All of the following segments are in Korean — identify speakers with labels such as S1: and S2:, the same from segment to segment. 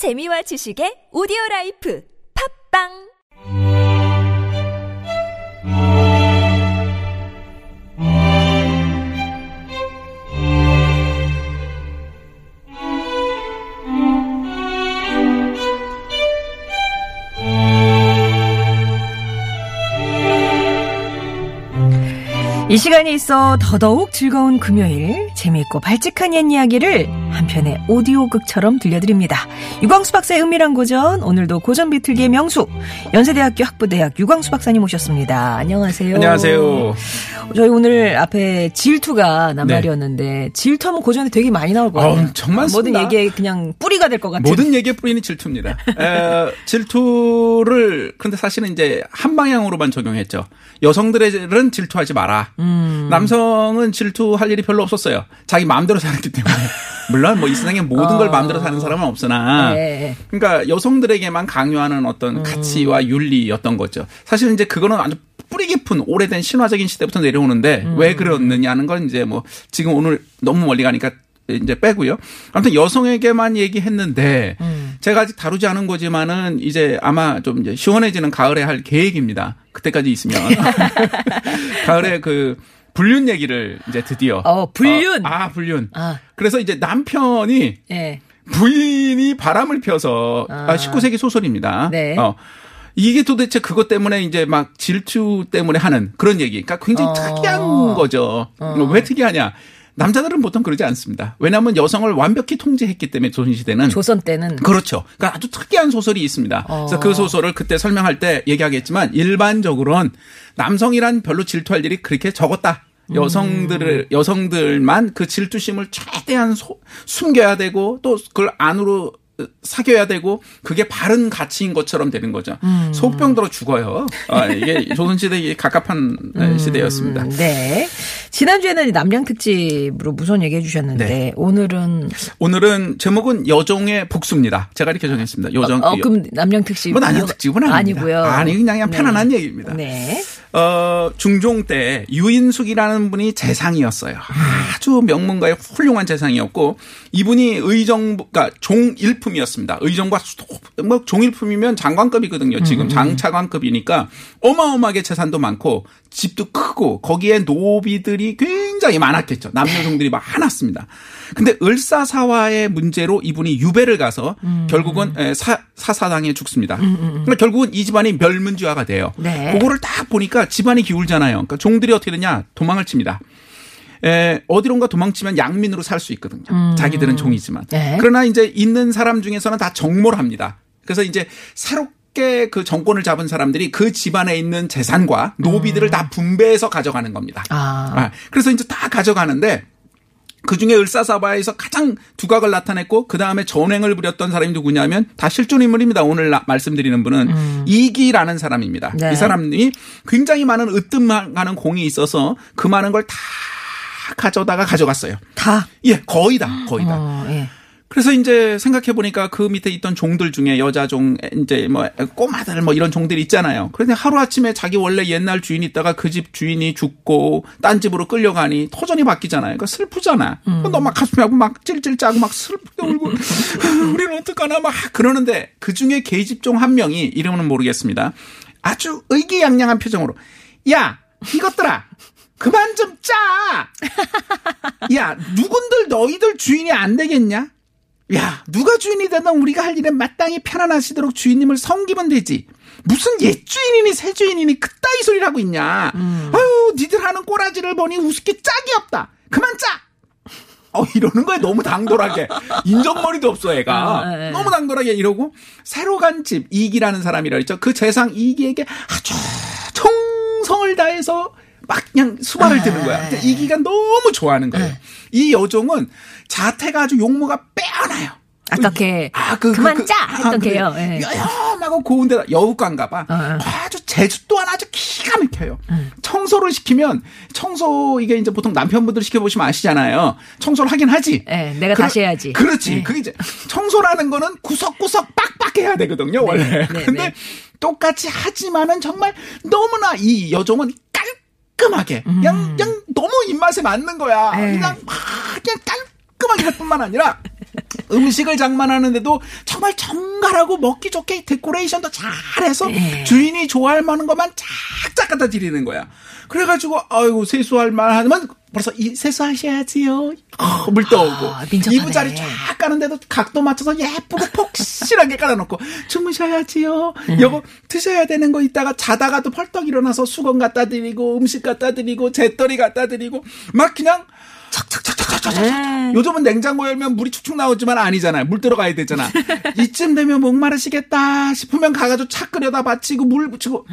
S1: 재미와 지식의 오디오 라이프. 팟빵
S2: 시간이 있어 더더욱 즐거운 금요일 재미있고 발칙한 옛 이야기를 한편의 오디오극처럼 들려드립니다. 유광수 박사의 은밀한 고전 오늘도 고전 비틀기의 명수 연세대학교 학부대학 유광수 박사님 오셨습니다. 안녕하세요.
S3: 안녕하세요.
S2: 저희 오늘 앞에 질투가 낱말이었는데 질투하면 고전에 되게 많이 나올 것 같아요.
S3: 엄청 많습니다.
S2: 모든 얘기에 그냥 뿌리가 될 것 같아요.
S3: 모든 얘기의 뿌리는 질투입니다. 에, 질투를 근데 사실은 이제 한 방향으로만 적용했죠. 여성들은 질투하지 마라.
S2: 음.
S3: 남성은 질투할 일이 별로 없었어요. 자기 마음대로 살았기 때문에. 물론 뭐 이 세상에 모든 걸
S2: 어.
S3: 마음대로 사는 사람은 없으나
S2: 네.
S3: 그러니까 여성들에게만 강요하는 어떤
S2: 음.
S3: 가치와 윤리였던 거죠. 사실 이제 그거는 아주 뿌리 깊은 오래된 신화적인 시대부터 내려오는데
S2: 음.
S3: 왜 그랬느냐는 건 이제 뭐 지금 오늘 너무 멀리 가니까 이제 빼고요. 아무튼 여성에게만 얘기했는데
S2: 음.
S3: 제가 아직 다루지 않은 거지만은 이제 아마 좀 이제 시원해지는 가을에 할 계획입니다. 그때까지 있으면 가을에 그 불륜 얘기를 이제 드디어
S2: 어, 불륜?
S3: 어, 아 불륜.
S2: 아.
S3: 그래서 이제 남편이
S2: 예.
S3: 부인이 바람을 펴서
S2: 아.
S3: 아. 19세기 소설입니다.
S2: 네.
S3: 어. 이게 도대체 그것 때문에 이제 막 질투 때문에 하는 그런 얘기. 그러니까 굉장히
S2: 어.
S3: 특이한 거죠. 왜 특이하냐? 남자들은 보통 그러지 않습니다. 왜냐하면 여성을 완벽히 통제했기 때문에 조선시대는
S2: 조선 때는
S3: 그렇죠. 그러니까 아주 특이한 소설이 있습니다. 그래서
S2: 어.
S3: 그 소설을 그때 설명할 때 얘기하겠지만 일반적으로는 남성이란 별로 질투할 일이 그렇게 적었다. 여성들을 여성들만 그 질투심을 최대한 소- 숨겨야 되고 또 그걸 안으로 사겨야 되고 그게 바른 가치인 것처럼 되는 거죠. 속병들어 죽어요. 아, 이게 조선시대에 시대였습니다.
S2: 음, 네. 지난주에는 남양 특집으로 무선 얘기 해 주셨는데
S3: 네.
S2: 오늘은
S3: 오늘은 제목은 여종의 복수입니다. 제가 이렇게 정했습니다. 여정.
S2: 어, 그럼 남양 특집
S3: 뭐 남양 특집은 아닙니다.
S2: 아니고요.
S3: 아니 그냥, 그냥
S2: 네.
S3: 편안한 얘기입니다.
S2: 네.
S3: 어, 중종 때 유인숙이라는 분이 재상이었어요. 아주 명문가의 훌륭한 재상이었고 이분이 의정부 그러니까 종일품이었습니다. 의정과 뭐 종일품이면 장관급이거든요. 지금 장차관급이니까 어마어마하게 재산도 많고 집도 크고 거기에 노비들이 굉장히 많았겠죠. 남녀종들이 막 많았습니다. 근데 을사사화의 문제로 이분이 유배를 가서 결국은 에, 사, 사사당해 죽습니다. 그러니까 결국은 이 집안이 멸문지화가 돼요.
S2: 네.
S3: 그거를 딱 보니까 집안이 기울잖아요. 그러니까 종들이 어떻게 되냐? 도망을 칩니다. 에, 어디론가 도망치면 양민으로 살 수 있거든요. 자기들은 종이지만.
S2: 네.
S3: 그러나 이제 있는 사람 중에서는 다 정모를 합니다. 그래서 이제 새롭 게 그 정권을 잡은 사람들이 그 집안에 있는 재산과 노비들을 다 분배해서 가져가는 겁니다.
S2: 아.
S3: 아, 그래서 이제 다 가져가는데 그 중에 을사사바에서 가장 두각을 나타냈고 그 다음에 전횡을 부렸던 사람이 누구냐면 다 실존 인물입니다. 오늘 나- 말씀드리는 분은 이기라는 사람입니다.
S2: 네.
S3: 이 사람이 굉장히 많은 으뜸하는 공이 있어서 그 많은 걸 다 가져다가 가져갔어요.
S2: 다.
S3: 예, 거의 다, 거의 다.
S2: 어, 예.
S3: 그래서 이제 생각해 보니까 그 밑에 있던 종들 중에 여자 종 이제 뭐 꼬마들 뭐 이런 종들이 있잖아요. 그런데 하루 아침에 자기 원래 옛날 주인 있다가 그 집 주인이 죽고 딴 집으로 끌려가니 터전이 바뀌잖아요. 그러니까 슬프잖아. 너무 막 가슴이 아프고 막 찔찔 짜고 막 슬프게 울고 우리는 어떡하나 막 그러는데 그 중에 계집종 한 명이 이름은 모르겠습니다. 아주 의기양양한 표정으로 야 이것들아 그만 좀 짜. 야, 누군들 너희들 주인이 안 되겠냐? 야, 누가 주인이 되든 우리가 할 일은 마땅히 편안하시도록 주인님을 섬기면 되지. 무슨 옛 주인이니 새 주인이니 그따위 소리를 하고 있냐. 아유, 니들 하는 꼬라지를 보니 우습게 짝이 없다. 그만 짜! 어, 이러는 거야, 너무 당돌하게. 인정머리도 없어, 애가.
S2: 아, 예.
S3: 너무 당돌하게 이러고, 새로 간 집, 이기라는 사람이라 했죠. 그 재상 이기에게 아주 정성을 다해서 막 그냥 수발을 드는 거야. 근데 이기가 너무 좋아하는 거예요. 이 여종은 자태가 아주 용모가 빼어나요.
S2: 아깝게
S3: 아, 그,
S2: 그만
S3: 그, 그,
S2: 짜
S3: 아,
S2: 했던
S3: 그래.
S2: 게요. 예.
S3: 여염하고 고운 데다 여우관가 봐.
S2: 어, 어.
S3: 아주 제주 또한 아주 기가 막혀요.
S2: 음.
S3: 청소를 시키면 청소 이게 이제 보통 남편분들 시켜보시면 아시잖아요. 청소를 하긴 하지.
S2: 예, 내가 다시 해야지.
S3: 그렇지.
S2: 네.
S3: 그게 이제 청소라는 거는 구석구석 빡빡 해야 되거든요. 원래.
S2: 네,
S3: 근데
S2: 네.
S3: 똑같이 하지만은 정말 너무나 이 여종은 깔끔하게 그냥 그냥 너무 입맛에 맞는 거야.
S2: 네.
S3: 그냥 막 그냥 깔끔하게 할 뿐만 아니라 음식을 장만하는데도 정말 정 갈하고 먹기 좋게 데코레이션도 잘해서
S2: 네.
S3: 주인이 좋아할 만한 것만 쫙쫙 갖다 드리는 거야. 그래가지고 아이고 세수할 만하면 벌써 이 세수하셔야지요. 어, 물 떠오고
S2: 아.
S3: 이부자리 쫙 까는데도 각도 맞춰서 예쁘고 폭실하게 깔아놓고 주무셔야지요.
S2: 음.
S3: 여보 드셔야 되는 거 있다가 자다가도 펄떡 일어나서 수건 갖다 드리고 음식 갖다 드리고 재떨이 갖다 드리고 막 그냥 착착착
S2: 네.
S3: 요즘은 냉장고 열면 물이 축축 나오지만 아니잖아요. 물 들어가야 되잖아. 이쯤 되면 목마르시겠다 싶으면 가가지고 차 끓여다 바치고 물 붙이고.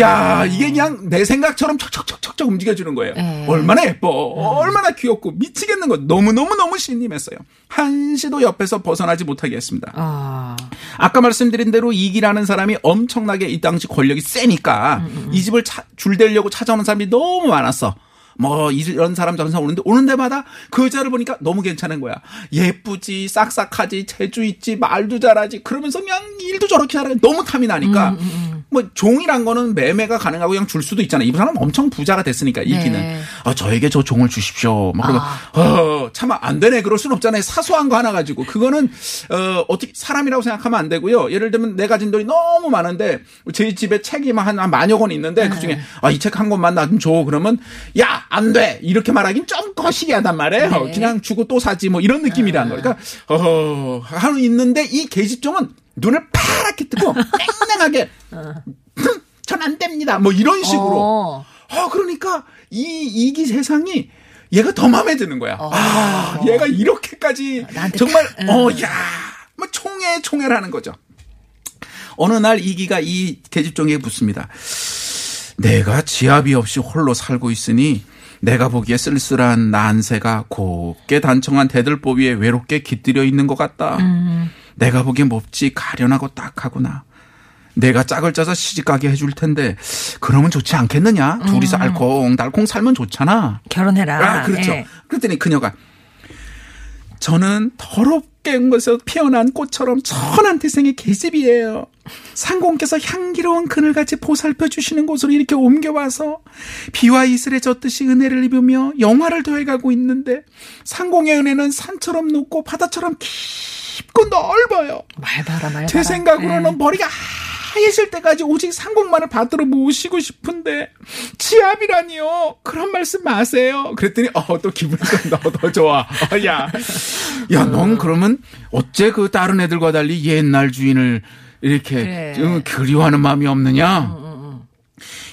S3: 야 이게 그냥 내 생각처럼 척척척척척 움직여주는 거예요.
S2: 네.
S3: 얼마나 예뻐. 얼마나 귀엽고 미치겠는 거. 너무너무너무 신임했어요. 한시도 옆에서 벗어나지 못하게 했습니다.
S2: 아,
S3: 아까 말씀드린 대로 이기라는 사람이 엄청나게 이 당시 권력이 세니까 이 집을 차- 줄대려고 찾아오는 사람이 너무 많았어. 뭐 이런 사람 저런 사람 오는데 오는 데마다 그 여자를 보니까 너무 괜찮은 거야. 예쁘지, 싹싹하지, 재주 있지, 말도 잘하지. 그러면서 그냥 일도 저렇게 잘해. 너무 탐이 나니까 뭐 종이란 거는 매매가 가능하고 그냥 줄 수도 있잖아. 이 사람 엄청 부자가 됐으니까 이기는.
S2: 네.
S3: 아 저에게 저 종을 주십시오. 막 그러면
S2: 아.
S3: 어, 참안 되네. 그럴 순 없잖아요. 사소한 거 하나 가지고 그거는 어 어떻게 사람이라고 생각하면 안 되고요. 예를 들면 내 가 진 돈이 너무 많은데 제 집에 책이 한, 한 만여 권 있는데 그 중에 아 이 책 한 권만 나 좀 줘. 그러면 야 안 돼. 이렇게 말하긴 좀 거시기하단 말이에요.
S2: 네.
S3: 그냥 주고 또 사지 뭐 이런 느낌이란 거. 그러니까 어 하는 있는데 이 계집종은 눈을 파랗게 뜨고 땡땡하게 전 안 됩니다. 뭐 이런 식으로.
S2: 어.
S3: 아, 그러니까 이 이기 세상이 얘가 더 마음에 드는 거야. 아, 얘가 이렇게까지
S2: 나한테
S3: 정말
S2: 딱, 응.
S3: 어, 야, 뭐 총애 총애라는 거죠. 어느 날 이기가 이 계집종에게 묻습니다. 내가 지압이 없이 홀로 살고 있으니 내가 보기에 쓸쓸한 난새가 곱게 단청한 대들보 위에 외롭게 깃들여 있는 것 같다. 내가 보기엔 몹지 가련하고 딱하구나. 내가 짝을 짜서 시집가게 해줄 텐데 그러면 좋지 않겠느냐? 둘이서 알콩달콩 살면 좋잖아.
S2: 결혼해라.
S3: 아, 그렇죠.
S2: 예.
S3: 그랬더니 그녀가 저는 더럽게 온 것에서 피어난 꽃처럼 천한 태생의 계집이에요. 상공께서 향기로운 그늘같이 보살펴 주시는 곳으로 이렇게 옮겨와서 비와 이슬에 젖듯이 은혜를 입으며 영화를 더해가고 있는데 상공의 은혜는 산처럼 높고 바다처럼 깊 고 넓어요.
S2: 말 봐라, 말 봐라.
S3: 제 생각으로는
S2: 예.
S3: 머리가 하얘질 때까지 오직 상공만을 받들어 모시고 싶은데 지압이라니요. 그런 말씀 마세요. 그랬더니 어 또 기분이 더, 더 좋아. 어, 야, 야, 넌 그러면 어째 그 다른 애들과 달리 옛날 주인을 이렇게
S2: 그래.
S3: 응, 그리워하는 마음이 없느냐?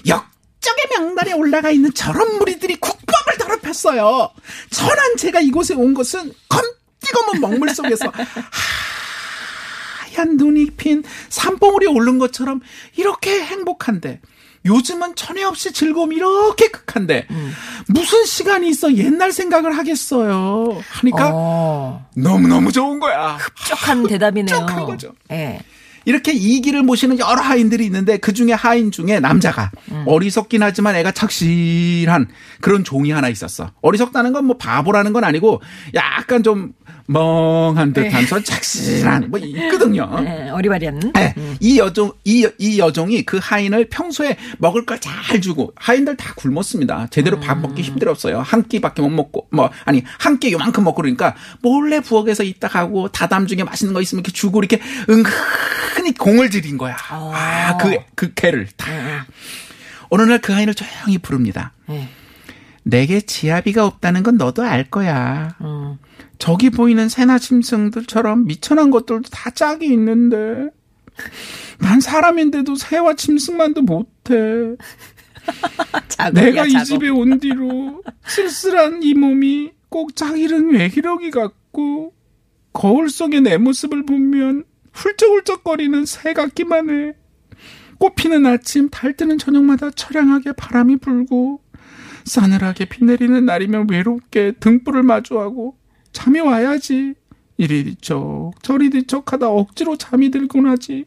S3: 역적의 명단에 올라가 있는 저런 무리들이 국법을 더럽혔어요. 천한 제가 이곳에 온 것은 검 띠검은 먹물 속에서 하얀 눈이 핀 산봉우리 오른 것처럼 이렇게 행복한데 요즘은 천해 없이 즐거움이 이렇게 극한데 무슨 시간이 있어 옛날 생각을 하겠어요. 하니까
S2: 어,
S3: 너무 너무 좋은 거야.
S2: 흡족한 대답이네요.
S3: 흡족한 거죠.
S2: 예.
S3: 이렇게 이기를 모시는 여러 하인들이 있는데 그 중에 하인 중에 남자가 어리석긴 하지만 애가 착실한 그런 종이 하나 있었어. 어리석다는 건 뭐 바보라는 건 아니고 약간 좀 멍한 듯한 서 착실한 뭐 있거든요.
S2: 예, 어리바리한.
S3: 네, 이 여종 이, 이 여종이 그 하인을 평소에 먹을 걸 잘 주고 하인들 다 굶었습니다. 제대로 밥 먹기 힘들었어요. 한 끼밖에 못 먹고 뭐 아니 한 끼 요만큼 먹고 그러니까 몰래 부엌에서 있다 가고 다담 중에 맛있는 거 있으면 이렇게 주고 이렇게 은근 히 공을 들인 거야. 아 그 그 개를 다. 어느 날그 하인을 조용히 부릅니다.
S2: 예.
S3: 내게 지아비가 없다는 건 너도 알 거야.
S2: 음.
S3: 저기 보이는 새나 짐승들처럼 미천한 것들도 다 짝이 있는데 난 사람인데도 새와 짐승만도 못해.
S2: 작업이야,
S3: 내가 이
S2: 작업.
S3: 집에 온 뒤로 쓸쓸한 이 몸이 꼭 자기는 외기러기 같고 거울 속에 내 모습을 보면 훌쩍훌쩍거리는 새 같기만 해. 꽃피는 아침, 달 뜨는 저녁마다 처량하게 바람이 불고 싸늘하게 비 내리는 날이면 외롭게 등불을 마주하고 잠이 와야지. 이리 뒤척 저리 뒤척하다 억지로 잠이 들곤 하지.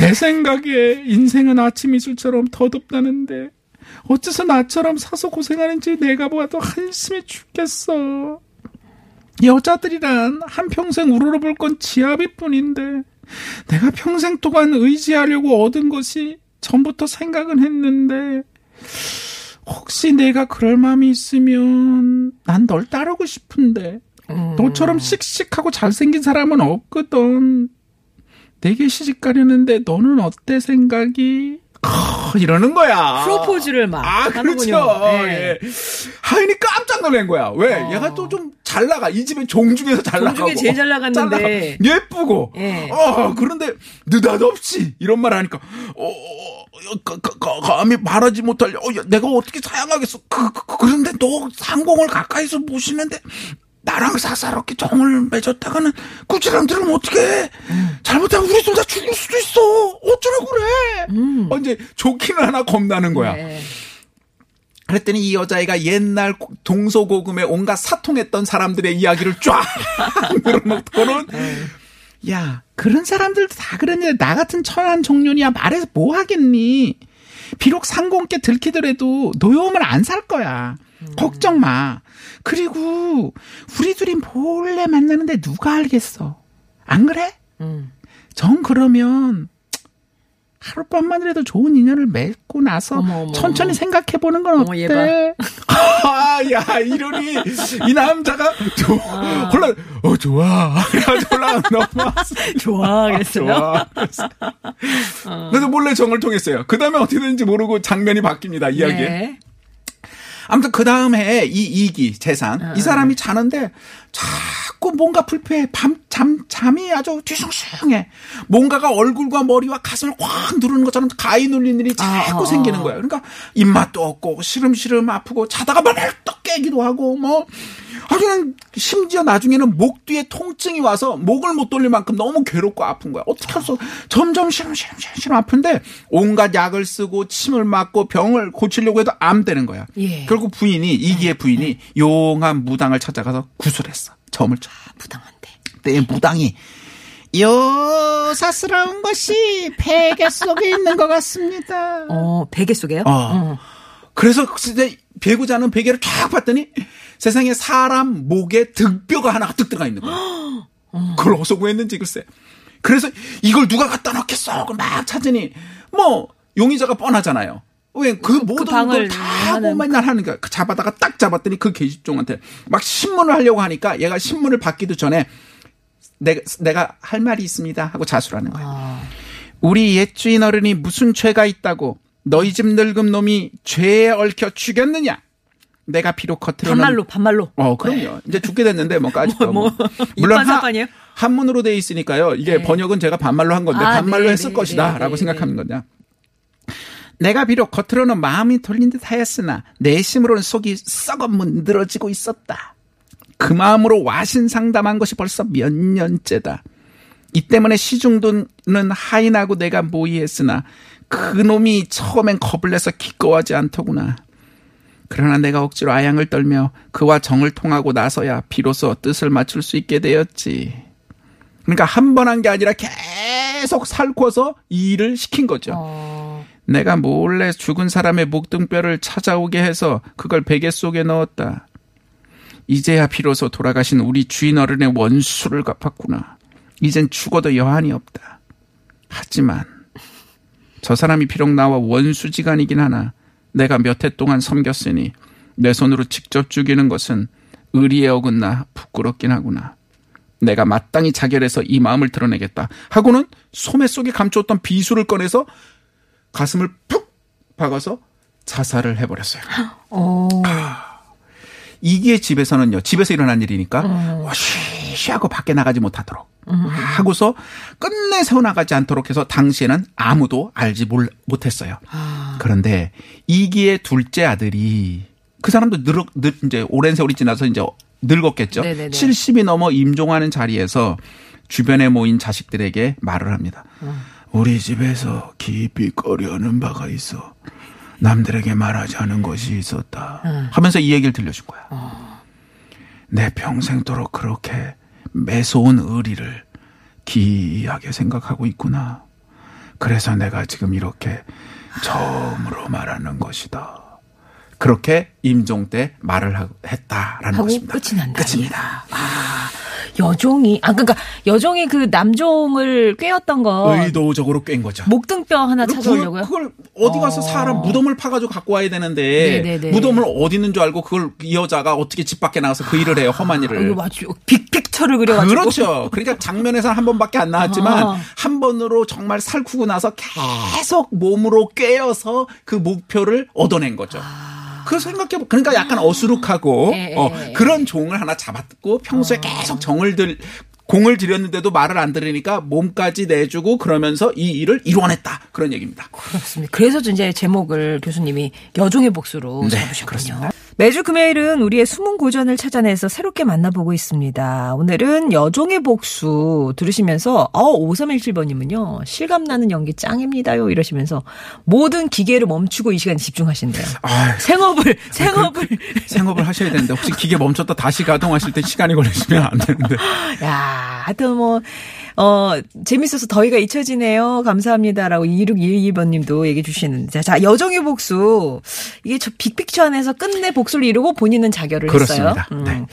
S3: 내 생각에 인생은 아침 이슬처럼 더덥다는데 어째서 나처럼 사서 고생하는지 내가 보아도 한심해 죽겠어. 여자들이란 한평생 우러러볼 건 지아비 뿐인데 내가 평생 동안 의지하려고 얻은 것이 전부터 생각은 했는데 혹시 내가 그럴 마음이 있으면 난 널 따르고 싶은데 너처럼 씩씩하고 잘생긴 사람은 없거든. 내게 시집 가려는데 너는 어때 생각이? 크, 이러는 거야.
S2: 프로포즈를 막
S3: 아. 그렇죠.
S2: 네.
S3: 예. 하인이 깜짝 놀란 거야. 왜?
S2: 어.
S3: 얘가 또 좀 잘 나가. 이 집에 종 중에서
S2: 잘종
S3: 나가고.
S2: 중에 제일 잘 나갔는데.
S3: 잘 나가. 예쁘고.
S2: 예.
S3: 어, 그런데 느닷없이 이런 말 하니까 어, 어, 가, 가, 가, 감히 말하지 못할 어, 야, 내가 어떻게 사양하겠어. 그, 그, 그런데 너 상공을 가까이서 보시는데 나랑 사사롭게 정을 맺었다가는 꾸지람 들으면 어떡해. 잘못하면 우리 둘 다 죽을 수도 있어. 어쩌라고 그래. 어, 이제 좋기는 하나 겁나는 거야.
S2: 네.
S3: 그랬더니 이 여자애가 옛날 동서고금에 온갖 사통했던 사람들의 이야기를 쫙 늘어놓고는 야 그런 사람들도 다 그러냐 나 같은 천한 종륜이야 말해서 뭐 하겠니 비록 상공께 들키더라도 노여움을 안 살 거야 걱정 마 그리고 우리 둘이 몰래 만나는데 누가 알겠어 안 그래?
S2: 음.
S3: 정 그러면 하룻밤만이라도 좋은 인연을 맺고 나서
S2: 어머, 어머,
S3: 천천히
S2: 어머.
S3: 생각해 보는 건
S2: 어머, 얘
S3: 어때? 아, 야, 이러니 이 남자가 저 홀라 어 좋아. 그래가지고 홀라 넘어왔어.
S2: 좋아, 그랬어요.
S3: 좋아. 그래서 몰래 정을 통했어요. 그 다음에 어떻게 되는지 모르고 장면이 바뀝니다. 이야기에.
S2: 네.
S3: 아무튼 그 다음 해에 이 이기 재상
S2: 어.
S3: 이 사람이 자는데 자꾸 뭔가 불쾌해 밤잠 잠이 아주 뒤숭숭해 뭔가가 얼굴과 머리와 가슴을 확 누르는 것처럼 가위 눌리는 일이 자꾸
S2: 아, 아,
S3: 생기는
S2: 아.
S3: 거예요. 그러니까 입맛도 없고 시름시름 아프고 자다가 벌떡 깨기도 하고 뭐 그냥 심지어 나중에는 목 뒤에 통증이 와서 목을 못 돌릴 만큼 너무 괴롭고 아픈 거야. 어떻게 할 수? 점점 시름 시름 시름 아픈데 온갖 약을 쓰고 침을 맞고 병을 고치려고 해도 안 되는 거야.
S2: 예.
S3: 결국 부인이 이기의 부인이 용한 무당을 찾아가서 구술했어. 점을 쳐.
S2: 부당한데.
S3: 그때 무당이 여사스러운 것이 베개 속에 있는 것 같습니다.
S2: 어, 베개 속에요?
S3: 어. 그래서 진짜 배구자는 베개를 쫙 봤더니 세상에 사람 목에 등뼈가 하나가 뜩 들어가 있는 거야. 그걸 어디서 구했는지 글쎄. 그래서 이걸 누가 갖다 놓겠어? 막 찾으니 뭐 용의자가 뻔하잖아요. 왜그 모든
S2: 방을
S3: 걸다
S2: 하는
S3: 하고 맨날 하는 거야. 그 잡아다가 딱 잡았더니 그 계집종한테 막 신문을 하려고 하니까 얘가 신문을 받기도 전에 내가, 내가 할 말이 있습니다 하고 자수하는 거야.
S2: 아.
S3: 우리 옛주인 어른이 무슨 죄가 있다고 너희 집 늙은 놈이 죄에 얽혀 죽였느냐? 내가 비록 겉으로는
S2: 반말로, 반말로.
S3: 어, 그럼요. 이제 죽게 됐는데 뭐까지
S2: 뭐, 뭐, 입판 사판이에요?
S3: 한문으로 돼 있으니까요. 이게
S2: 네.
S3: 번역은 제가 반말로 한 건데
S2: 아,
S3: 반말로
S2: 네,
S3: 했을
S2: 네,
S3: 것이다라고
S2: 네,
S3: 생각하는 거냐. 내가 비록 겉으로는 마음이 돌린 듯 하였으나 내심으로는 속이 썩어 문드러지고 있었다. 그 마음으로 와신 상담한 것이 벌써 몇 년째다. 이 때문에 시중도는 하인하고 내가 모의했으나 그놈이 처음엔 겁을 내서 기꺼워하지 않더구나. 그러나 내가 억지로 아양을 떨며 그와 정을 통하고 나서야 비로소 뜻을 맞출 수 있게 되었지. 그러니까 한 번 한 게 아니라 계속 살코서 이 일을 시킨 거죠.
S2: 어,
S3: 내가 몰래 죽은 사람의 목등뼈를 찾아오게 해서 그걸 베개 속에 넣었다. 이제야 비로소 돌아가신 우리 주인 어른의 원수를 갚았구나. 이젠 죽어도 여한이 없다. 하지만 저 사람이 비록 나와 원수지간이긴 하나 내가 몇 해 동안 섬겼으니 내 손으로 직접 죽이는 것은 의리에 어긋나 부끄럽긴 하구나. 내가 마땅히 자결해서 이 마음을 드러내겠다. 하고는 소매 속에 감추었던 비수를 꺼내서 가슴을 푹 박아서 자살을 해버렸어요.
S2: 어,
S3: 이기의 집에서는요, 집에서 일어난 일이니까, 와, 쉬 쉬하고 밖에 나가지 못하도록. 하고서 끝내 세워나가지 않도록 해서 당시에는 아무도 알지 몰- 못했어요. 그런데 이기의 둘째 아들이 그 사람도 늙, 늙 이제 오랜 세월이 지나서 이제 늙었겠죠.
S2: 네네네.
S3: 70이 넘어 임종하는 자리에서 주변에 모인 자식들에게 말을 합니다. 우리 집에서 깊이 꺼려하는 바가 있어. 남들에게 말하지 않은 것이 있었다. 하면서 이 얘기를 들려준 거야. 내 평생도록 그렇게 매서운 의리를 기이하게 생각하고 있구나. 그래서 내가 지금 이렇게 처음으로 말하는 것이다. 그렇게 임종 때 말을 하- 했다라는
S2: 하고
S3: 것입니다.
S2: 끝이 난다.
S3: 끝입니다.
S2: 여종이 아 그러니까 여종이 그 남종을 꿰었던 거
S3: 의도적으로 꿰인 거죠.
S2: 목등뼈 하나 찾아오려고요.
S3: 그걸, 그걸 어디 가서
S2: 어.
S3: 사람 무덤을 파가지고 갖고 와야 되는데
S2: 네네네.
S3: 무덤을 어디 있는 줄 알고 그걸 이 여자가 어떻게 집 밖에 나가서 그 일을 해요 험한
S2: 아, 이거
S3: 일을.
S2: 아주 빅 픽처를 그려가지고
S3: 그렇죠. 그러니까 장면에서 한 번밖에 안 나왔지만
S2: 아.
S3: 한 번으로 정말 살쿠고 나서 계속 몸으로 꿰어서 그 목표를 얻어낸 거죠. 그 생각해 그러니까 약간 어수룩하고
S2: 아. 예,
S3: 어,
S2: 예.
S3: 그런 종을 하나 잡았고 평소에 계속 정을 들 공을 들였는데도 말을 안 들으니까 몸까지 내주고 그러면서 이 일을 이뤄냈다 그런 얘기입니다.
S2: 그렇습니다. 그래서 이제 제목을 교수님이 여종의 복수로
S3: 네,
S2: 잡으셨군요.
S3: 그렇습니다.
S2: 매주 금요일은 우리의 숨은 고전을 찾아내서 새롭게 만나보고 있습니다. 오늘은 여종의 복수 들으시면서 어 5317번님은요. 실감나는 연기 짱입니다요 이러시면서 모든 기계를 멈추고 이 시간에 집중하신대요.
S3: 아,
S2: 생업을 생업을
S3: 생업을 하셔야 되는데 혹시 기계 멈췄다 다시 가동하실 때 시간이 걸리시면 안 되는데.
S2: 야, 하여튼 뭐, 어, 재밌어서 더위가 잊혀지네요. 감사합니다라고 2612번 님도 얘기해 주시는데. 자, 자, 여정의 복수. 이게 저 빅픽처 안에서 끝내 복수를 이루고 본인은 자결을
S3: 그렇습니다.
S2: 했어요. 음.
S3: 네.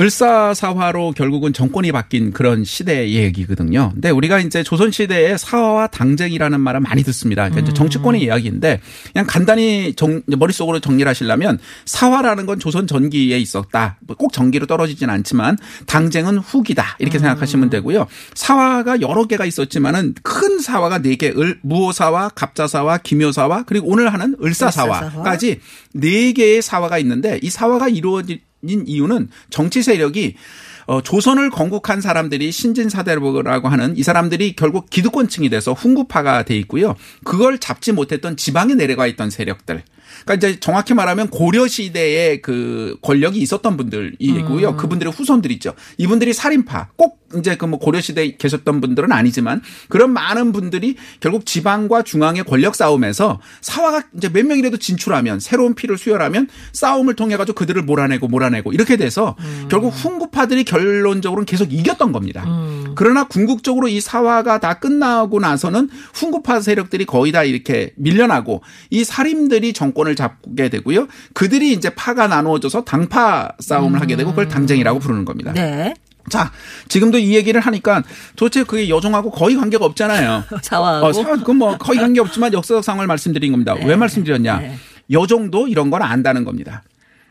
S3: 을사사화로 결국은 정권이 바뀐 그런 시대의 얘기거든요. 근데 우리가 이제 조선 시대에 사화와 당쟁이라는 말을 많이 듣습니다. 그러니까 이제 정치권의 이야기인데 그냥 간단히 정, 머릿속으로 정리를 하시려면 사화라는 건 조선 전기에 있었다. 뭐꼭 전기로 떨어지진 않지만 당쟁은 후기다. 이렇게 생각하시면 되고요. 사화 가 여러 개가 있었지만은 큰 사화가 네 개, 을, 무호사화, 갑자사화, 기묘사화, 그리고 오늘 하는 을사사화까지 네 개의 사화가 있는데 이 사화가 이루어진 이유는 정치 세력이 어, 조선을 건국한 사람들이 신진사대라고 하는 이 사람들이 결국 기득권층이 돼서 훈구파가 돼 있고요. 그걸 잡지 못했던 지방에 내려가 있던 세력들. 그러니까 이제 정확히 말하면 고려 시대에 그 권력이 있었던 분들이고요. 그분들의 후손들이죠. 이분들이 살인파 꼭 이제 그 뭐 고려 시대에 계셨던 분들은 아니지만 그런 많은 분들이 결국 지방과 중앙의 권력 싸움에서 사화가 이제 몇 명이라도 진출하면 새로운 피를 수혈하면 싸움을 통해 가지고 그들을 몰아내고 몰아내고 이렇게 돼서 결국 훈구파들이 결론적으로는 계속 이겼던 겁니다. 그러나 궁극적으로 이 사화가 다 끝나고 나서는 훈구파 세력들이 거의 다 이렇게 밀려나고 이 살인들이 정권 을 잡게 되고요. 그들이 이제 파가 나누어져서 당파 싸움을 하게 되고 그걸 당쟁이라고 부르는 겁니다.
S2: 네.
S3: 자, 지금도 이 얘기를 하니까 도대체 그게 여종하고 거의 관계가 없잖아요.
S2: 사화하고.
S3: 어, 사, 그뭐 거의 관계 없지만 역사적 상황을 말씀드린 겁니다. 왜 말씀드렸냐?
S2: 네.
S3: 여종도 이런 걸 안다는 겁니다.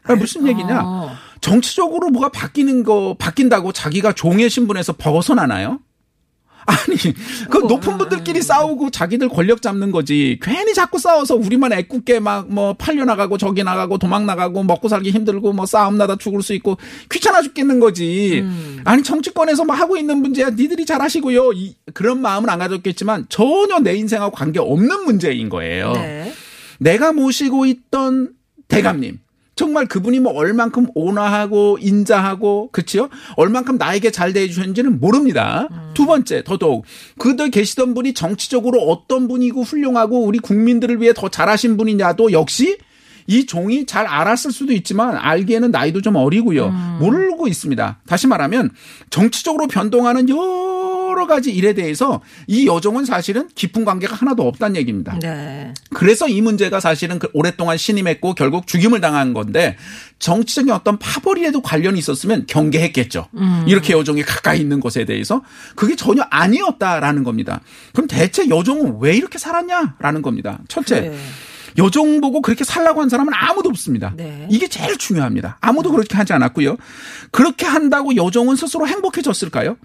S3: 그러니까 무슨 얘기냐?
S2: 어.
S3: 정치적으로 뭐가 바뀌는 거 바뀐다고 자기가 종의 신분에서 벗어나나요? 아니, 그 높은 분들끼리 싸우고 자기들 권력 잡는 거지. 괜히 자꾸 싸워서 우리만 애꿎게 막 뭐 팔려 나가고 저기 나가고 도망 나가고 먹고 살기 힘들고 뭐 싸움 나다 죽을 수 있고 귀찮아 죽겠는 거지. 아니 정치권에서 뭐 하고 있는 문제야. 니들이 잘하시고요. 이, 그런 마음은 안 가졌겠지만 전혀 내 인생하고 관계 없는 문제인 거예요.
S2: 네.
S3: 내가 모시고 있던 대감님. 정말 그분이 뭐 얼만큼 온화하고 인자하고 그치요? 얼만큼 나에게 잘 대해 주셨는지는 모릅니다. 두 번째 더더욱 그들 계시던 분이 정치적으로 어떤 분이고 훌륭하고 우리 국민들을 위해 더 잘하신 분이냐도 역시 이 종이 잘 알았을 수도 있지만 알기에는 나이도 좀 어리고요. 모르고 있습니다. 다시 말하면 정치적으로 변동하는 여러 가지 일에 대해서 이 여종은 사실은 깊은 관계가 하나도 없다는 얘기입니다.
S2: 네.
S3: 그래서 이 문제가 사실은 그 오랫동안 신임했고 결국 죽임을 당한 건데 정치적인 어떤 파벌이라도 관련이 있었으면 경계했겠죠. 이렇게 여종이 가까이 있는 것에 대해서 그게 전혀 아니었다라는 겁니다. 그럼 대체 여종은 왜 이렇게 살았냐라는 겁니다. 첫째.
S2: 그래.
S3: 여종 보고 그렇게 살라고 한 사람은 아무도 없습니다.
S2: 네.
S3: 이게 제일 중요합니다. 아무도 그렇게 하지 않았고요. 그렇게 한다고 여종은 스스로 행복해졌을까요?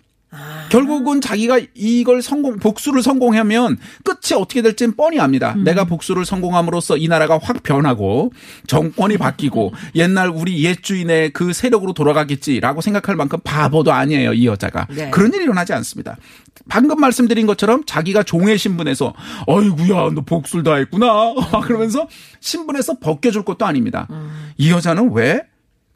S3: 결국은 자기가 이걸 성공 복수를 성공하면 끝이 어떻게 될지는 뻔히 압니다. 내가 복수를 성공함으로써 이 나라가 확 변하고 정권이 바뀌고 옛날 우리 옛 주인의 그 세력으로 돌아가겠지라고 생각할 만큼 바보도 아니에요 이 여자가
S2: 네.
S3: 그런 일이 일어나지 않습니다. 방금 말씀드린 것처럼 자기가 종의 신분에서 어이구야 너 복수를 다 했구나 그러면서 신분에서 벗겨줄 것도 아닙니다. 이 여자는 왜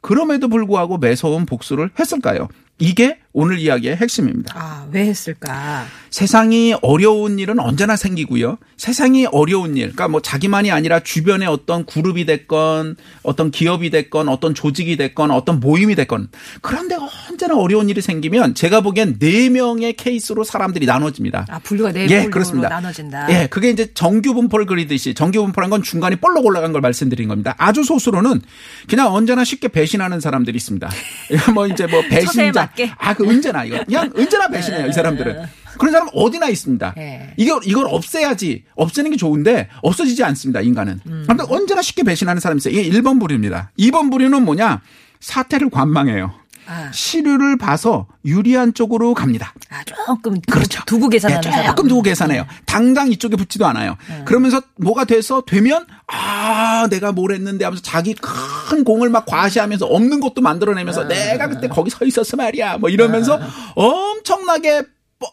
S3: 그럼에도 불구하고 매서운 복수를 했을까요? 이게 오늘 이야기의 핵심입니다.
S2: 아, 왜 했을까?
S3: 세상이 어려운 일은 언제나 생기고요. 세상이 어려운 일, 그러니까 뭐 자기만이 아니라 주변에 어떤 그룹이 됐건, 어떤 기업이 됐건, 어떤 조직이 됐건, 어떤 모임이 됐건, 그런데 언제나 어려운 일이 생기면 제가 보기엔 네 명의 케이스로 사람들이 나눠집니다.
S2: 아, 분류가 네
S3: 예, 그렇습니다.
S2: 나눠진다.
S3: 예, 그게 이제 정규 분포를 그리듯이 정규 분포란 건 중간에 볼록 올라간 걸 말씀드린 겁니다. 아주 소수로는 그냥 언제나 쉽게 배신하는 사람들이 있습니다. 뭐 이제 뭐 배신자. 아 그 언제나 이거 그냥 언제나 배신해요 이 사람들은. 그런 사람 어디나 있습니다.
S2: 예.
S3: 이걸 이걸 없애야지 없애는 게 좋은데 없어지지 않습니다 인간은. 아무튼 언제나 쉽게 배신하는 사람이 있어요. 이게 1번 부류입니다. 2번 부류는 뭐냐 사태를 관망해요.
S2: 아.
S3: 시류를 봐서 유리한 쪽으로 갑니다.
S2: 아, 조금
S3: 그렇죠.
S2: 두고 계산하는
S3: 예,
S2: 사람. 음.
S3: 조금 두고 계산해요. 당장 이쪽에 붙지도 않아요. 그러면서 뭐가 돼서 되면 아 내가 뭘 했는데 하면서 자기 큰 공을 막 과시하면서 없는 것도 만들어내면서
S2: 음.
S3: 내가 그때 거기 서 있었어 말이야. 뭐 이러면서 엄청나게 뻥-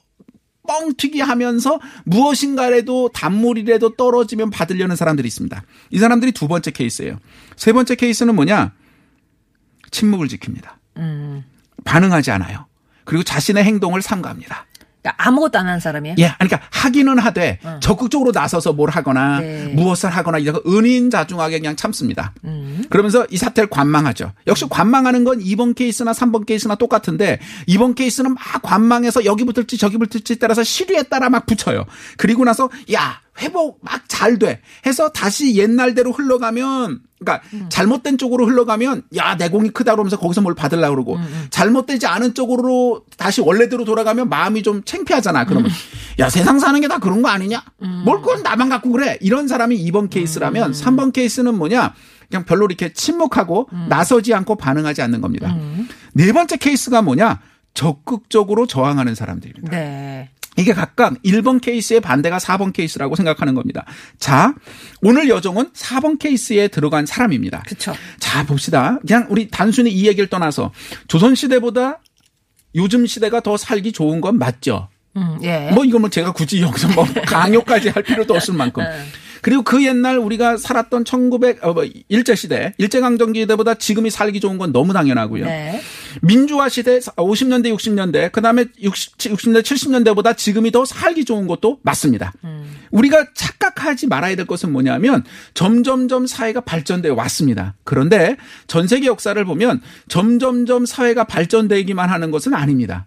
S3: 뻥튀기 하면서 무엇인가라도 단물이라도 떨어지면 받으려는 사람들이 있습니다. 이 사람들이 두 번째 케이스예요. 세 번째 케이스는 뭐냐? 침묵을 지킵니다.
S2: 음.
S3: 반응하지 않아요. 그리고 자신의 행동을 삼가합니다.
S2: 그러니까 아무것도 안 하는 사람이에요?
S3: 예, 그러니까 하기는 하되 적극적으로 나서서 뭘 하거나
S2: 네.
S3: 무엇을 하거나 이런 거 은인자중하게 그냥 참습니다.
S2: 음.
S3: 그러면서 이 사태를 관망하죠. 역시 관망하는 건 2번 케이스나 3번 케이스나 똑같은데 2번 케이스는 막 관망해서 여기 붙을지 저기 붙을지 따라서 시류에 따라 막 붙여요. 그리고 나서 야 회복 막 잘 돼. 해서 다시 옛날대로 흘러가면 그러니까 잘못된 쪽으로 흘러가면 야 내 공이 크다 그러면서 거기서 뭘 받으려고 그러고 잘못되지 않은 쪽으로 다시 원래대로 돌아가면 마음이 좀 창피하잖아. 그러면 야 세상 사는 게 다 그런 거 아니냐? 뭘 그건 나만 갖고 그래. 이런 사람이 2번 케이스라면 3번 케이스는 뭐냐? 그냥 별로 이렇게 침묵하고 나서지 않고 반응하지 않는 겁니다. 네 번째 케이스가 뭐냐? 적극적으로 저항하는 사람들입니다.
S2: 네.
S3: 이게 각각 1번 케이스의 반대가 4번 케이스라고 생각하는 겁니다. 자, 오늘 여정은 4번 케이스에 들어간 사람입니다.
S2: 그쵸.
S3: 자, 봅시다. 그냥 우리 단순히 이 얘기를 떠나서 조선 시대보다 요즘 시대가 더 살기 좋은 건 맞죠?
S2: 음, 예.
S3: 뭐 이건 뭐 제가 굳이 여기서 뭐 강요까지 할 필요도 없을 만큼.
S2: 네.
S3: 그리고 그 옛날 우리가 살았던 1900, 어, 뭐 일제 시대, 일제강점기 시대보다 지금이 살기 좋은 건 너무 당연하고요.
S2: 네.
S3: 민주화 시대 50년대, 60년대, 그 다음에 60, 60년대, 70년대보다 지금이 더 살기 좋은 것도 맞습니다. 우리가 착각하지 말아야 될 것은 뭐냐면 점점점 사회가 발전되어 왔습니다. 그런데 전 세계 역사를 보면 점점점 사회가 발전되기만 하는 것은 아닙니다.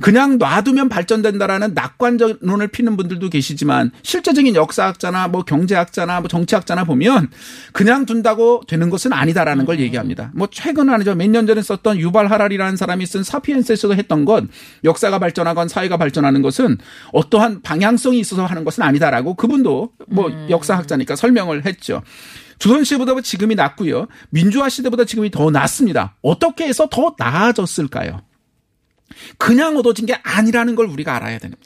S3: 그냥 놔두면 발전된다라는 낙관론을 피는 분들도 계시지만 실제적인 역사학자나 뭐 경제학자나 뭐 정치학자나 보면 그냥 둔다고 되는 것은 아니다라는 걸 얘기합니다. 뭐 최근 아니죠. 몇 년 전에 썼던 유발 하랄이라는 사람이 쓴 사피엔스에서도 했던 건 역사가 발전하건 사회가 발전하는 것은 어떠한 방향성이 있어서 하는 것은 아니다라고 그분도 뭐 역사학자니까 설명을 했죠. 조선 시대보다 지금이 낫고요. 민주화 시대보다 지금이 더 낫습니다. 어떻게 해서 더 나아졌을까요? 그냥 얻어진 게 아니라는 걸 우리가 알아야 됩니다.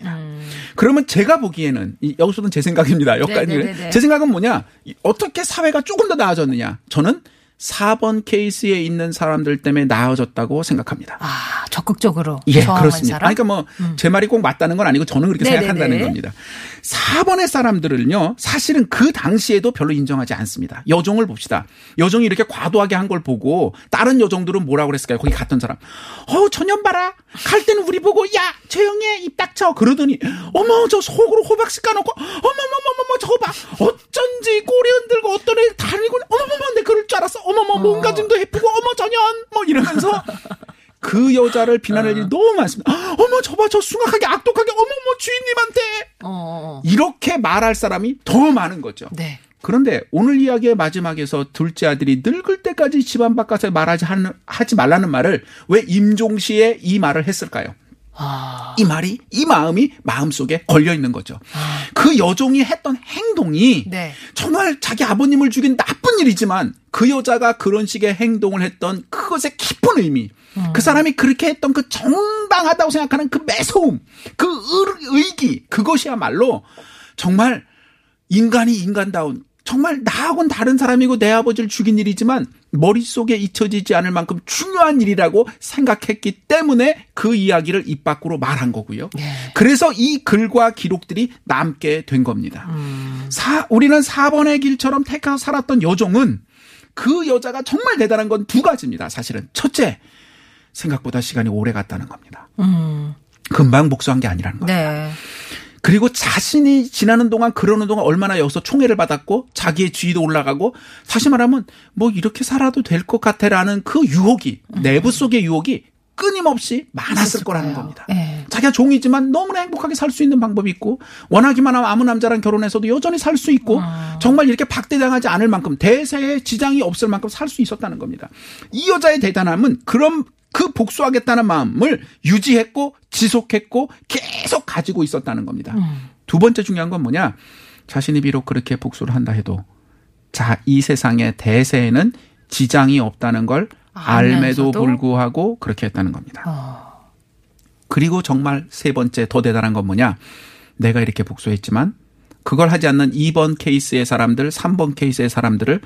S3: 그러면 제가 보기에는 이- 여기서는 제 생각입니다. 여기까지
S2: 네네네네.
S3: 제 생각은 뭐냐? 이- 어떻게 사회가 조금 더 나아졌느냐? 저는 4번 케이스에 있는 사람들 때문에 나아졌다고 생각합니다.
S2: 아, 적극적으로
S3: 예, 그렇습니다.
S2: 사람. 음.
S3: 아니, 그러니까 뭐, 제 말이 꼭 맞다는 건 아니고 저는 그렇게
S2: 네네네.
S3: 생각한다는 겁니다. 4번의 사람들은요, 사실은 그 당시에도 별로 인정하지 않습니다. 여종을 봅시다. 여종이 이렇게 과도하게 한 걸 보고, 다른 여종들은 뭐라고 그랬을까요? 거기 갔던 사람. 어우, 저년 봐라. 갈 때는 우리 보고, 야, 조용히 해, 입 닥쳐. 그러더니, 어머, 저 속으로 호박씨 까놓고, 어머머머머머, 저거 봐. 어쩐지 꼬리 흔들고 어떤 애 다니고, 어머머머, 내 그럴 줄 알았어. 어머머, 몸가짐도 예쁘고, 어머, 전현. 뭐 이러면서, 그 여자를 비난할 일이 너무 많습니다. 어머, 저봐, 저 숭악하게 악독하게, 어머머, 주인님한테.
S2: 어, 어, 어.
S3: 이렇게 말할 사람이 더 많은 거죠.
S2: 네.
S3: 그런데 오늘 이야기의 마지막에서 둘째 아들이 늙을 때까지 집안 바깥에 말하지 하는, 하지 말라는 말을 왜 임종 시에 이 말을 했을까요?
S2: 아.
S3: 이 말이, 이 마음이 마음속에 걸려 있는 거죠. 그 여종이 했던 행동이
S2: 네.
S3: 정말 자기 아버님을 죽인 나쁜 일이지만 그 여자가 그런 식의 행동을 했던 그것의 깊은 의미, 그 사람이 그렇게 했던 그 정당하다고 생각하는 그 매서움, 그 의- 의기, 그것이야말로 정말 인간이 인간다운 정말 나하고는 다른 사람이고 내 아버지를 죽인 일이지만 머릿속에 잊혀지지 않을 만큼 중요한 일이라고 생각했기 때문에 그 이야기를 입 밖으로 말한 거고요.
S2: 네.
S3: 그래서 이 글과 기록들이 남게 된 겁니다. 사, 우리는 4번의 길처럼 택해서 살았던 여종은 그 여자가 정말 대단한 건 두 가지입니다. 사실은. 첫째, 생각보다 시간이 오래 갔다는 겁니다.
S2: 음.
S3: 금방 복수한 게 아니라는 겁니다.
S2: 네.
S3: 그리고 자신이 지나는 동안 그러는 동안 얼마나 여기서 총애를 받았고 자기의 지위도 올라가고 사실 말하면 뭐 이렇게 살아도 될 것 같아라는 그 유혹이 내부 속의 유혹이 끊임없이 많았을 거라는. 겁니다.
S2: 네.
S3: 자 자기가 종이지만 너무나 행복하게 살 수 있는 방법이 있고 원하기만 하면 아무 남자랑 결혼해서도 여전히 살 수 있고 정말 이렇게 박대당하지 않을 만큼 대세에 지장이 없을 만큼 살 수 있었다는 겁니다. 이 여자의 대단함은 그런 그 복수하겠다는 마음을 유지했고 지속했고 계속 가지고 있었다는 겁니다. 두 번째 중요한 건 뭐냐? 자신이 비록 그렇게 복수를 한다 해도 자, 이 세상의 대세에는 지장이 없다는 걸 알매도
S2: 알면서도?
S3: 불구하고 그렇게 했다는 겁니다. 그리고 정말 세 번째 더 대단한 건 뭐냐? 내가 이렇게 복수했지만 그걸 하지 않는 2번 케이스의 사람들, 3번 케이스의 사람들을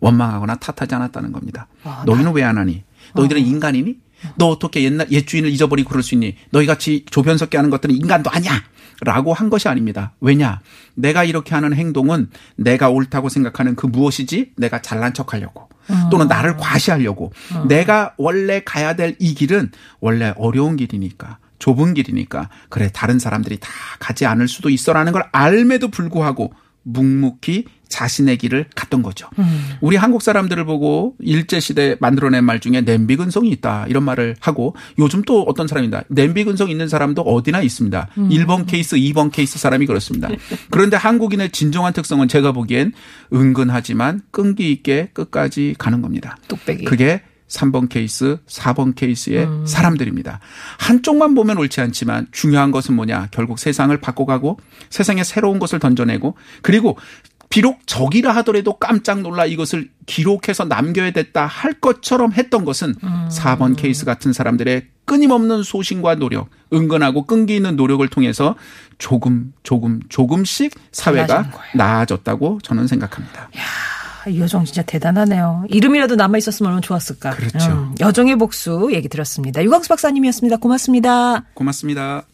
S3: 원망하거나 탓하지 않았다는 겁니다. 너희는 왜 안 하니? 너희들은 인간이니? 너 어떻게 옛날 옛 주인을 잊어버리고 그럴 수 있니? 너희 같이 조변석게 하는 것들은 인간도 아니야. 라고 한 것이 아닙니다. 왜냐? 내가 이렇게 하는 행동은 내가 옳다고 생각하는 그 무엇이지? 내가 잘난 척 하려고. 또는 나를 과시하려고. 내가 원래 가야 될 이 길은 원래 어려운 길이니까. 좁은 길이니까. 그래, 다른 사람들이 다 가지 않을 수도 있어라는 걸 알매도 불구하고 묵묵히 자신의 길을 갔던 거죠. 우리 한국 사람들을 보고 일제 시대 만들어낸 말 중에 냄비 근성이 있다. 이런 말을 하고 요즘 또 어떤 사람이다. 냄비 근성 있는 사람도 어디나 있습니다. 1번 케이스, 2번 케이스 사람이 그렇습니다. 그런데 한국인의 진정한 특성은 제가 보기엔 은근하지만 끈기 있게 끝까지 가는 겁니다.
S2: 뚝배기.
S3: 그게 3번 케이스, 4번 케이스의 사람들입니다. 한쪽만 보면 옳지 않지만 중요한 것은 뭐냐? 결국 세상을 바꿔가고 세상에 새로운 것을 던져내고 그리고 비록 적이라 하더라도 깜짝 놀라 이것을 기록해서 남겨야 됐다 할 것처럼 했던 것은 4번 케이스 같은 사람들의 끊임없는 소신과 노력, 은근하고 끈기 있는 노력을 통해서 조금, 조금, 조금씩 사회가. 나아졌다고 저는 생각합니다.
S2: 아, 이 여정 진짜 대단하네요. 이름이라도 남아 있었으면 얼마나 좋았을까.
S3: 그렇죠.
S2: 여정의 복수 얘기 들었습니다. 유광수 박사님이었습니다. 고맙습니다.
S3: 고맙습니다.